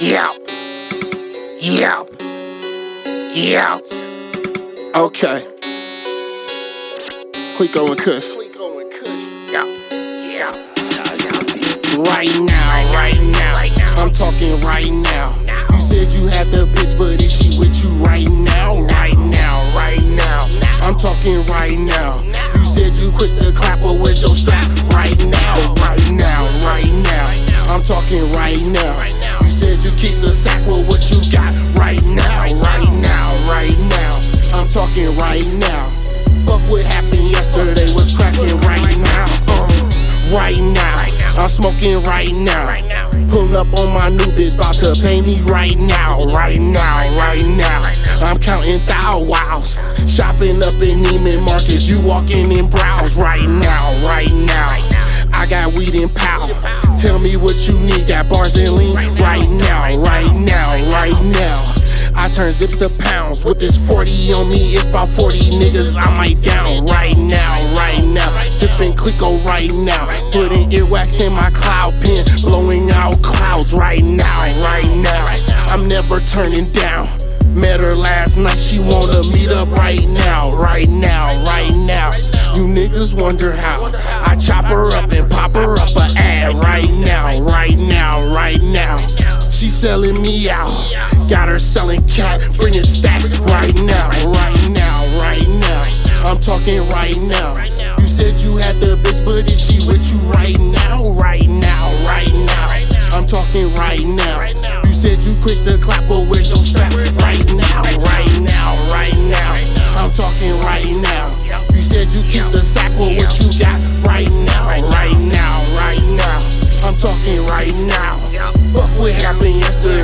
Yep. Yep. Yep. Okay. Clicquot and Kush. Yep. Yep. Right now, right now. I'm talking right now. You said you had the bitch, but is she with you right now? Right now, right now. I'm talking right now. You said you quit the clapper with right now. Fuck what happened yesterday was cracking right now. Uh, right now. I'm smoking right now. Pulling up on my new bitch, about to pay me right now, right now, right now. I'm counting thou wows. Shopping up in Neiman Marcus, you walking in Browse right now, right now. I got weed and pow. Tell me what you need, got bars and lean right now, right now, right now. Turn zips to pounds. With this 40 on me, it's about 40 niggas I might down right now, right now. Sipping Clicquot right now. Putting earwax in my cloud pen, blowing out clouds right now, right now. I'm never turning down. Met her last night, she wanna meet up right now, right now, right now. You niggas wonder how I chop her up and pop her up selling me out, got her selling cat, bringing stacks right now, right now, right now. I'm talking right now. You said you had the bitch, but is she with you right now, right now, right now? I'm talking right now. You said you quit the clapper with your strap right now, right now, right now. I'm talking right now. You said you keep the sack with what you got right now, right now, right now. I'm talking right now. What happened yesterday